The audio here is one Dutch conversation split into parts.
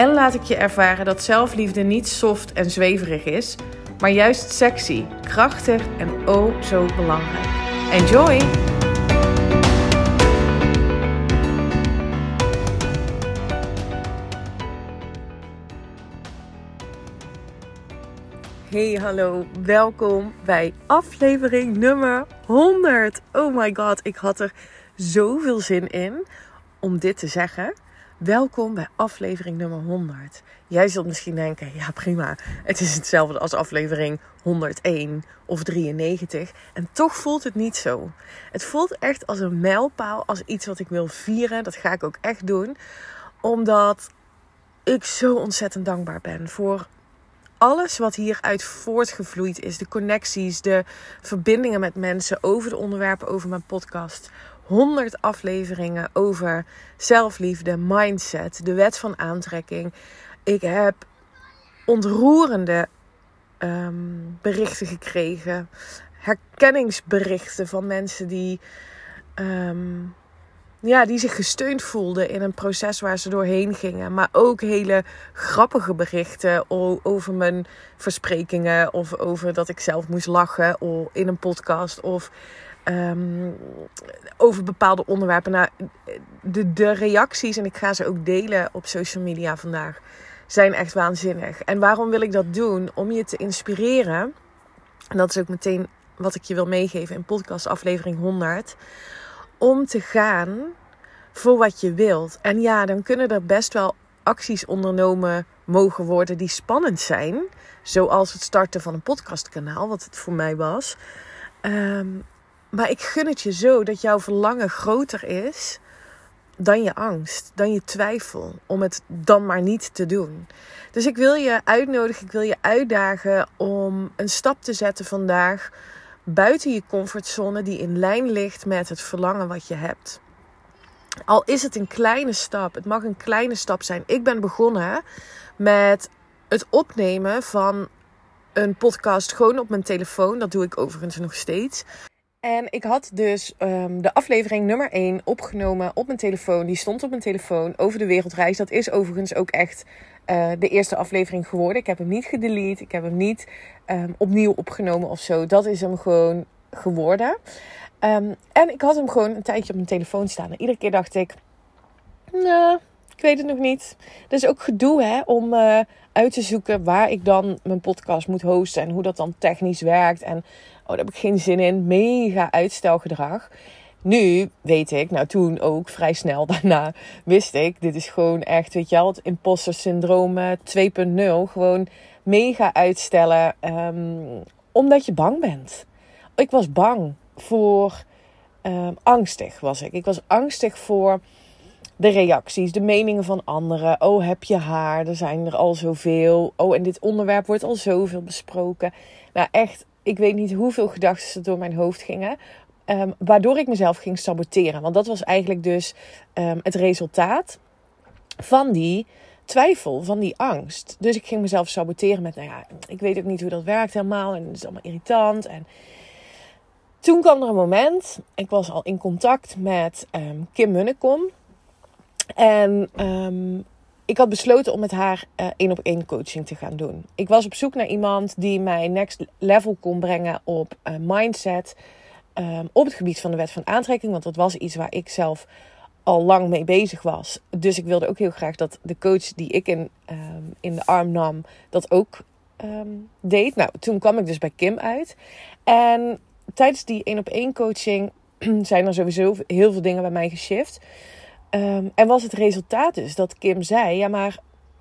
en laat ik je ervaren dat zelfliefde niet soft en zweverig is, maar juist sexy, krachtig en oh zo belangrijk. Enjoy! Hey, hallo, welkom bij aflevering nummer 100. Oh my god, ik had er zoveel zin in om dit te zeggen. Welkom bij aflevering nummer 100. Jij zult misschien denken: ja, prima. Het is hetzelfde als aflevering 101 of 93. En toch voelt het niet zo. Het voelt echt als een mijlpaal, als iets wat ik wil vieren. Dat ga ik ook echt doen, omdat ik zo ontzettend dankbaar ben voor alles wat hieruit voortgevloeid is. De connecties, de verbindingen met mensen over de onderwerpen over mijn podcast 100 afleveringen over zelfliefde, mindset, de wet van aantrekking. Ik heb ontroerende ehm, berichten gekregen, herkenningsberichten van mensen die, ehm, ja, die zich gesteund voelden in een proces waar ze doorheen gingen. Maar ook hele grappige berichten over mijn versprekingen of over dat ik zelf moest lachen in een podcast of um, over bepaalde onderwerpen. Nou, de, de reacties, en ik ga ze ook delen op social media vandaag, zijn echt waanzinnig. En waarom wil ik dat doen? Om je te inspireren. En dat is ook meteen wat ik je wil meegeven in podcast aflevering 100. Om te gaan voor wat je wilt. En ja, dan kunnen er best wel acties ondernomen mogen worden die spannend zijn. Zoals het starten van een podcastkanaal, wat het voor mij was. Um, maar ik gun het je zo dat jouw verlangen groter is dan je angst, dan je twijfel om het dan maar niet te doen. Dus ik wil je uitnodigen, ik wil je uitdagen om een stap te zetten vandaag buiten je comfortzone die in lijn ligt met het verlangen wat je hebt. Al is het een kleine stap, het mag een kleine stap zijn. Ik ben begonnen met het opnemen van een podcast gewoon op mijn telefoon. Dat doe ik overigens nog steeds. En ik had dus um, de aflevering nummer 1 opgenomen op mijn telefoon. Die stond op mijn telefoon over de wereldreis. Dat is overigens ook echt uh, de eerste aflevering geworden. Ik heb hem niet gedelete. Ik heb hem niet um, opnieuw opgenomen of zo. Dat is hem gewoon geworden. Um, en ik had hem gewoon een tijdje op mijn telefoon staan. En iedere keer dacht ik... Nou, ik weet het nog niet. Dus ook gedoe hè, om uh, uit te zoeken waar ik dan mijn podcast moet hosten. En hoe dat dan technisch werkt. En daar heb ik geen zin in. Mega uitstelgedrag. Nu weet ik, nou toen ook vrij snel daarna wist ik, dit is gewoon echt, weet je wel, het imposter syndroom 2.0. Gewoon mega uitstellen, um, omdat je bang bent. Ik was bang voor, um, angstig was ik. Ik was angstig voor de reacties, de meningen van anderen. Oh, heb je haar? Er zijn er al zoveel. Oh, en dit onderwerp wordt al zoveel besproken. Nou, echt ik weet niet hoeveel gedachten er door mijn hoofd gingen. Um, waardoor ik mezelf ging saboteren. Want dat was eigenlijk dus um, het resultaat van die twijfel, van die angst. Dus ik ging mezelf saboteren met, nou ja, ik weet ook niet hoe dat werkt helemaal. En het is allemaal irritant. En toen kwam er een moment, ik was al in contact met um, Kim Munnekom. En ik had besloten om met haar uh, één op één coaching te gaan doen. Ik was op zoek naar iemand die mij next level kon brengen op uh, mindset. Um, op het gebied van de wet van aantrekking. Want dat was iets waar ik zelf al lang mee bezig was. Dus ik wilde ook heel graag dat de coach die ik in, um, in de arm nam, dat ook um, deed. Nou, toen kwam ik dus bij Kim uit. En tijdens die één op één coaching zijn er sowieso heel veel dingen bij mij geshift. Um, en was het resultaat dus dat Kim zei: Ja, maar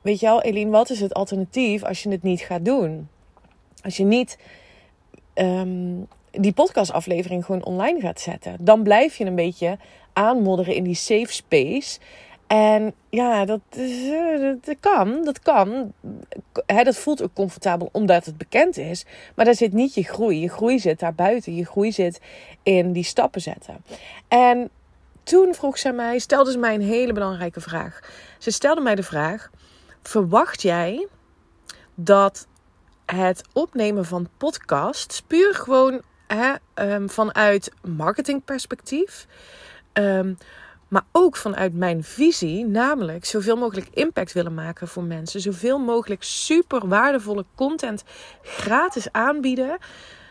weet je wel, Eline, wat is het alternatief als je het niet gaat doen? Als je niet um, die podcastaflevering gewoon online gaat zetten, dan blijf je een beetje aanmodderen in die safe space. En ja, dat, eh, dat kan. Dat kan. He, dat voelt ook comfortabel omdat het bekend is. Maar daar zit niet je groei. Je groei zit daar buiten. Je groei zit in die stappen zetten. En toen vroeg ze mij, stelde ze mij een hele belangrijke vraag. Ze stelde mij de vraag: Verwacht jij dat het opnemen van podcasts puur gewoon hè, um, vanuit marketingperspectief, um, maar ook vanuit mijn visie, namelijk zoveel mogelijk impact willen maken voor mensen, zoveel mogelijk super waardevolle content gratis aanbieden,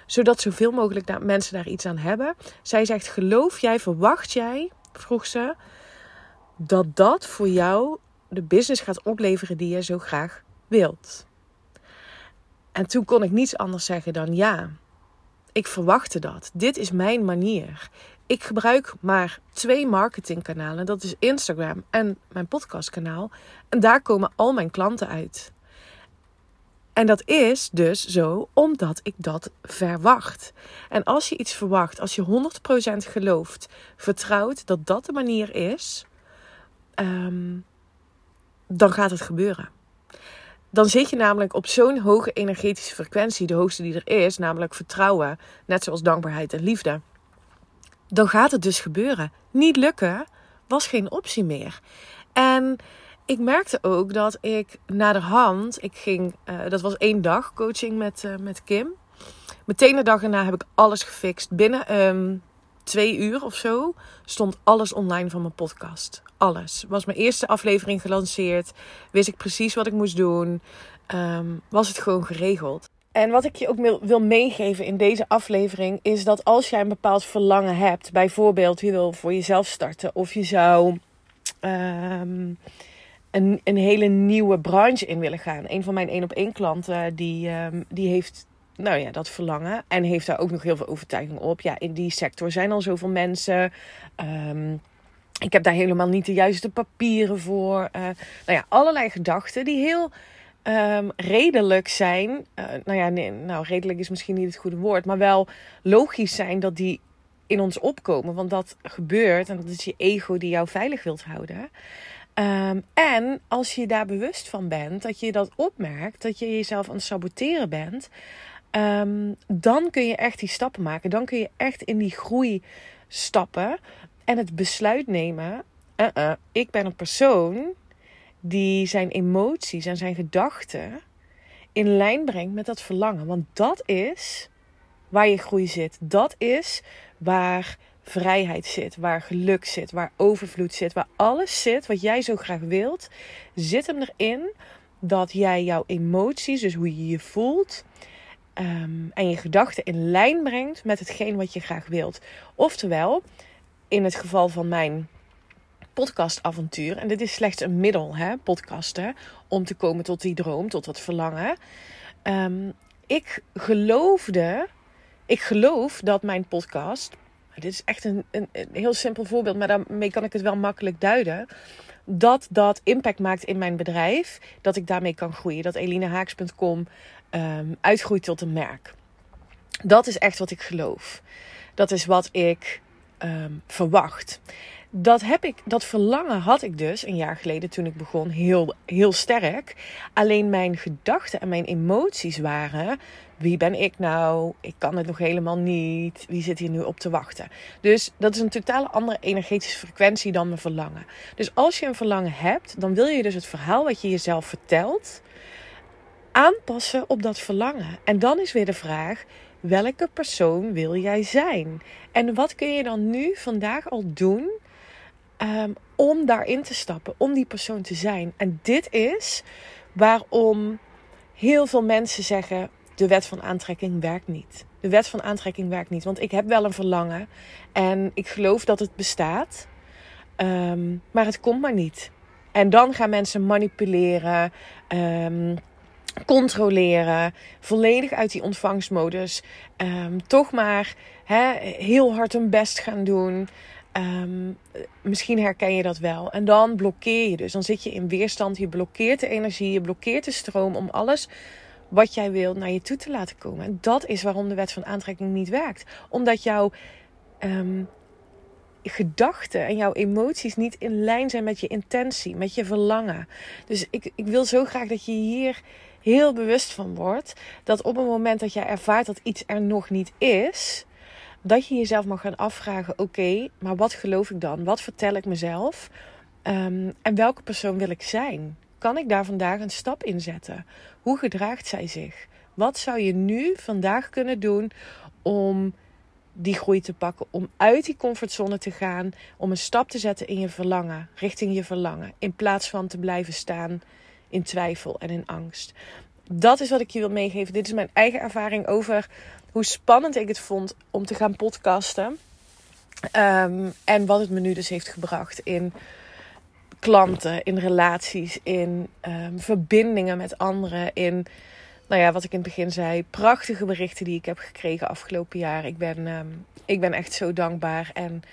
zodat zoveel mogelijk mensen daar iets aan hebben. Zij zegt: geloof jij, verwacht jij, vroeg ze, dat dat voor jou de business gaat opleveren die je zo graag wilt? En toen kon ik niets anders zeggen dan ja. Ik verwachtte dat. Dit is mijn manier. Ik gebruik maar twee marketingkanalen. Dat is Instagram en mijn podcastkanaal. En daar komen al mijn klanten uit. En dat is dus zo omdat ik dat verwacht. En als je iets verwacht, als je 100% gelooft, vertrouwt dat dat de manier is, ehm, dan gaat het gebeuren. Dan zit je namelijk op zo'n hoge energetische frequentie, de hoogste die er is, namelijk vertrouwen, net zoals dankbaarheid en liefde. Dan gaat het dus gebeuren. Niet lukken was geen optie meer. En ik merkte ook dat ik naderhand, ik ging, uh, dat was één dag coaching met, uh, met Kim. Meteen de dag erna heb ik alles gefixt. Binnen um, twee uur of zo stond alles online van mijn podcast. Alles. Was mijn eerste aflevering gelanceerd. Wist ik precies wat ik moest doen. Um, was het gewoon geregeld. En wat ik je ook wil meegeven in deze aflevering is dat als jij een bepaald verlangen hebt, bijvoorbeeld je wil voor jezelf starten of je zou um, een, een hele nieuwe branche in willen gaan. Een van mijn één op één klanten die, um, die heeft nou ja, dat verlangen. En heeft daar ook nog heel veel overtuiging op. Ja, in die sector zijn al zoveel mensen. Um, ik heb daar helemaal niet de juiste papieren voor. Uh, nou ja, allerlei gedachten die heel um, redelijk zijn. Uh, nou ja, nou, redelijk is misschien niet het goede woord. Maar wel logisch zijn dat die in ons opkomen. Want dat gebeurt en dat is je ego die jou veilig wilt houden. Um, en als je daar bewust van bent, dat je dat opmerkt, dat je jezelf aan het saboteren bent, um, dan kun je echt die stappen maken. Dan kun je echt in die groei stappen en het besluit nemen. Uh -uh, ik ben een persoon die zijn emoties en zijn gedachten in lijn brengt met dat verlangen. Want dat is waar je groei zit. Dat is waar vrijheid zit, waar geluk zit, waar overvloed zit, waar alles zit wat jij zo graag wilt, zit hem erin dat jij jouw emoties, dus hoe je je voelt, um, en je gedachten in lijn brengt met hetgeen wat je graag wilt. Oftewel, in het geval van mijn podcastavontuur, en dit is slechts een middel, hè, podcasten, om te komen tot die droom, tot dat verlangen. Um, ik geloofde, ik geloof dat mijn podcast, dit is echt een, een, heel simpel voorbeeld, maar daarmee kan ik het wel makkelijk duiden dat dat impact maakt in mijn bedrijf. Dat ik daarmee kan groeien. Dat elinehaaks.com um, uitgroeit tot een merk. Dat is echt wat ik geloof. Dat is wat ik um, verwacht. Dat, heb ik, dat verlangen had ik dus een jaar geleden toen ik begon heel, heel sterk. Alleen mijn gedachten en mijn emoties waren: wie ben ik nou? Ik kan het nog helemaal niet. Wie zit hier nu op te wachten? Dus dat is een totale andere energetische frequentie dan mijn verlangen. Dus als je een verlangen hebt, dan wil je dus het verhaal wat je jezelf vertelt aanpassen op dat verlangen. En dan is weer de vraag: welke persoon wil jij zijn? En wat kun je dan nu vandaag al doen um, om daarin te stappen, om die persoon te zijn? En dit is waarom heel veel mensen zeggen: de wet van aantrekking werkt niet. De wet van aantrekking werkt niet, want ik heb wel een verlangen en ik geloof dat het bestaat, um, maar het komt maar niet. En dan gaan mensen manipuleren. Um, controleren, volledig uit die ontvangstmodus, toch maar heel hard hun best gaan doen. Um, misschien herken je dat wel. En dan blokkeer je dus. Dan zit je in weerstand. Je blokkeert de energie. Je blokkeert de stroom om alles wat jij wilt naar je toe te laten komen. En dat is waarom de wet van aantrekking niet werkt. Omdat jouw um, gedachten en jouw emoties niet in lijn zijn met je intentie, met je verlangen. Dus ik, ik wil zo graag dat je hier heel bewust van wordt. Dat op het moment dat jij ervaart dat iets er nog niet is, dat je jezelf mag gaan afvragen: oké, maar wat geloof ik dan? Wat vertel ik mezelf? Um, en welke persoon wil ik zijn? Kan ik daar vandaag een stap in zetten? Hoe gedraagt zij zich? Wat zou je nu vandaag kunnen doen om die groei te pakken, om uit die comfortzone te gaan, om een stap te zetten in je verlangen, richting je verlangen, in plaats van te blijven staan in twijfel en in angst. Dat is wat ik je wil meegeven. Dit is mijn eigen ervaring over hoe spannend ik het vond om te gaan podcasten. Um, en wat het me nu dus heeft gebracht in klanten, in relaties, in um, verbindingen met anderen, in nou ja, wat ik in het begin zei, prachtige berichten die ik heb gekregen afgelopen jaar. Ik ben, um, ik ben echt zo dankbaar en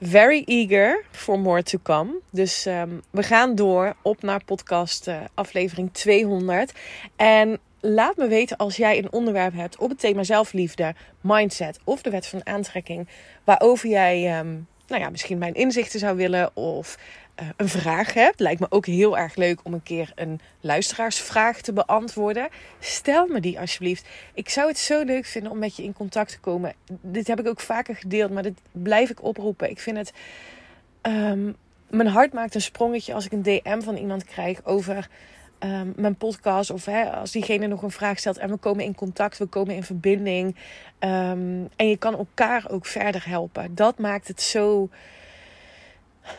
very eager for more to come. Dus we gaan door op naar podcast uh, aflevering 200. En laat me weten als jij een onderwerp hebt op het thema zelfliefde, mindset of de wet van aantrekking, waarover jij nou ja, misschien mijn inzichten zou willen of uh, een vraag hebt. Lijkt me ook heel erg leuk om een keer een luisteraarsvraag te beantwoorden. Stel me die alsjeblieft. Ik zou het zo leuk vinden om met je in contact te komen. Dit heb ik ook vaker gedeeld, maar dit blijf ik oproepen. Ik vind het. Um, mijn hart maakt een sprongetje als ik een DM van iemand krijg over um, mijn podcast. Of hè, als diegene nog een vraag stelt en we komen in contact, we komen in verbinding. Um, en je kan elkaar ook verder helpen. Dat maakt het zo.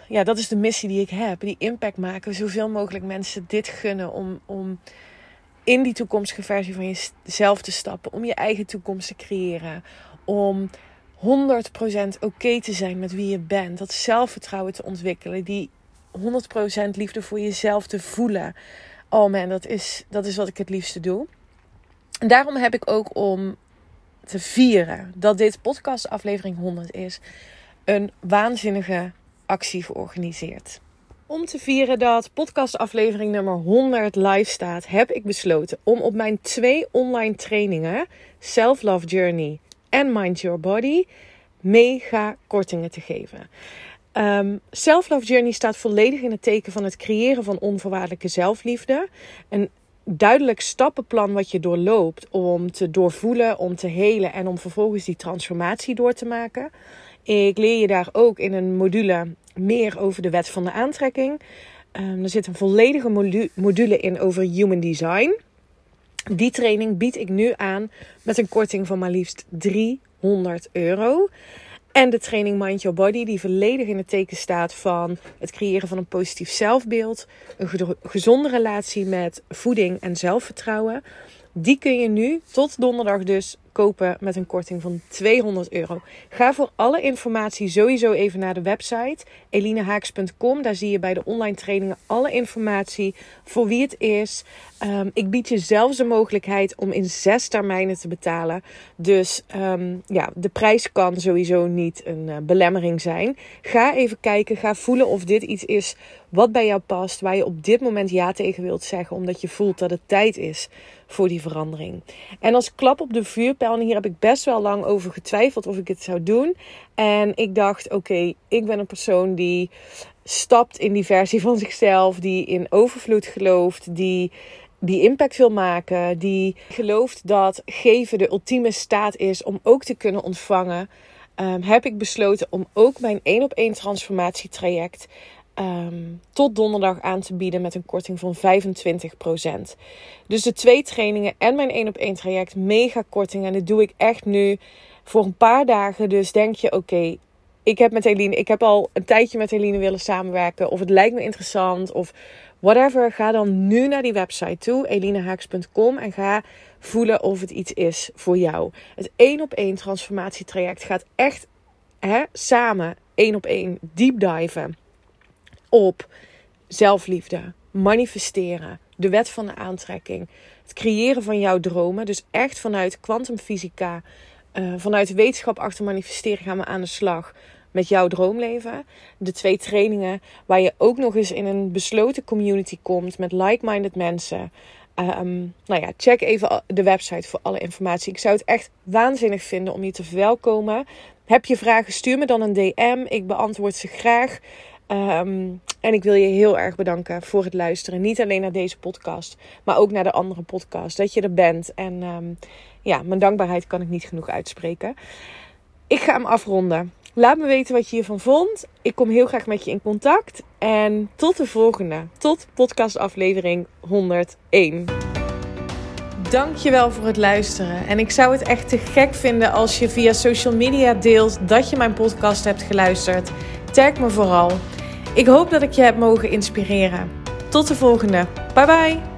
Ja, dat is de missie die ik heb. Die impact maken. Zoveel mogelijk mensen dit gunnen om, om in die toekomstige versie van jezelf te stappen. Om je eigen toekomst te creëren. Om 100% oké te zijn met wie je bent. Dat zelfvertrouwen te ontwikkelen. Die 100% liefde voor jezelf te voelen. Oh man, dat is, dat is wat ik het liefste doe. En daarom heb ik ook om te vieren dat dit podcast aflevering 100 is, een waanzinnige actie georganiseerd. Om te vieren dat podcast aflevering nummer 100 live staat, heb ik besloten om op mijn twee online trainingen, Self Love Journey en Mind Your Body, mega kortingen te geven. Um, Self-Love Journey staat volledig in het teken van het creëren van onvoorwaardelijke zelfliefde. Een duidelijk stappenplan wat je doorloopt om te doorvoelen, om te helen en om vervolgens die transformatie door te maken. Ik leer je daar ook in een module meer over de wet van de aantrekking. Um, er zit een volledige module in over human design. Die training bied ik nu aan met een korting van maar liefst 300 euro. En de training Mind Your Body, die volledig in het teken staat van het creëren van een positief zelfbeeld, een gezonde relatie met voeding en zelfvertrouwen. Die kun je nu tot donderdag dus kopen met een korting van 200 euro. Ga voor alle informatie sowieso even naar de website elinehaaks.com. Daar zie je bij de online trainingen alle informatie voor wie het is. Um, ik bied je zelfs de mogelijkheid om in zes termijnen te betalen. Dus um, ja, de prijs kan sowieso niet een uh, belemmering zijn. Ga even kijken, ga voelen of dit iets is wat bij jou past, waar je op dit moment ja tegen wilt zeggen, omdat je voelt dat het tijd is voor die verandering. En als klap op de en hier heb ik best wel lang over getwijfeld of ik het zou doen. En ik dacht, oké, ik ben een persoon die stapt in die versie van zichzelf, die in overvloed gelooft, die die impact wil maken, die gelooft dat geven de ultieme staat is om ook te kunnen ontvangen, um, heb ik besloten om ook mijn één op één transformatietraject um, tot donderdag aan te bieden met een korting van 25%. Dus de twee trainingen en mijn één op één traject, mega korting. En dat doe ik echt nu voor een paar dagen. Dus denk je, oké, ik heb met Eline, ik heb al een tijdje met Eline willen samenwerken. Of het lijkt me interessant. Of whatever. Ga dan nu naar die website toe, elinehaaks.com. En ga voelen of het iets is voor jou. Het één op één transformatietraject gaat echt hè, samen één op één deep diven op zelfliefde, manifesteren, de wet van de aantrekking, het creëren van jouw dromen. Dus echt vanuit kwantumfysica, uh, vanuit wetenschap achter manifesteren gaan we aan de slag met jouw droomleven. De twee trainingen waar je ook nog eens in een besloten community komt met like-minded mensen. Um, nou ja, check even de website voor alle informatie. Ik zou het echt waanzinnig vinden om je te verwelkomen Heb je vragen, stuur me dan een DM. Ik beantwoord ze graag. Ehm, en ik wil je heel erg bedanken voor het luisteren. Niet alleen naar deze podcast, maar ook naar de andere podcast. Dat je er bent. En ehm, ja, mijn dankbaarheid kan ik niet genoeg uitspreken. Ik ga hem afronden. Laat me weten wat je hiervan vond. Ik kom heel graag met je in contact. En tot de volgende. Tot podcast aflevering 101. Dankjewel voor het luisteren. En ik zou het echt te gek vinden als je via social media deelt dat je mijn podcast hebt geluisterd. Tag me vooral. Ik hoop dat ik je heb mogen inspireren. Tot de volgende. Bye bye.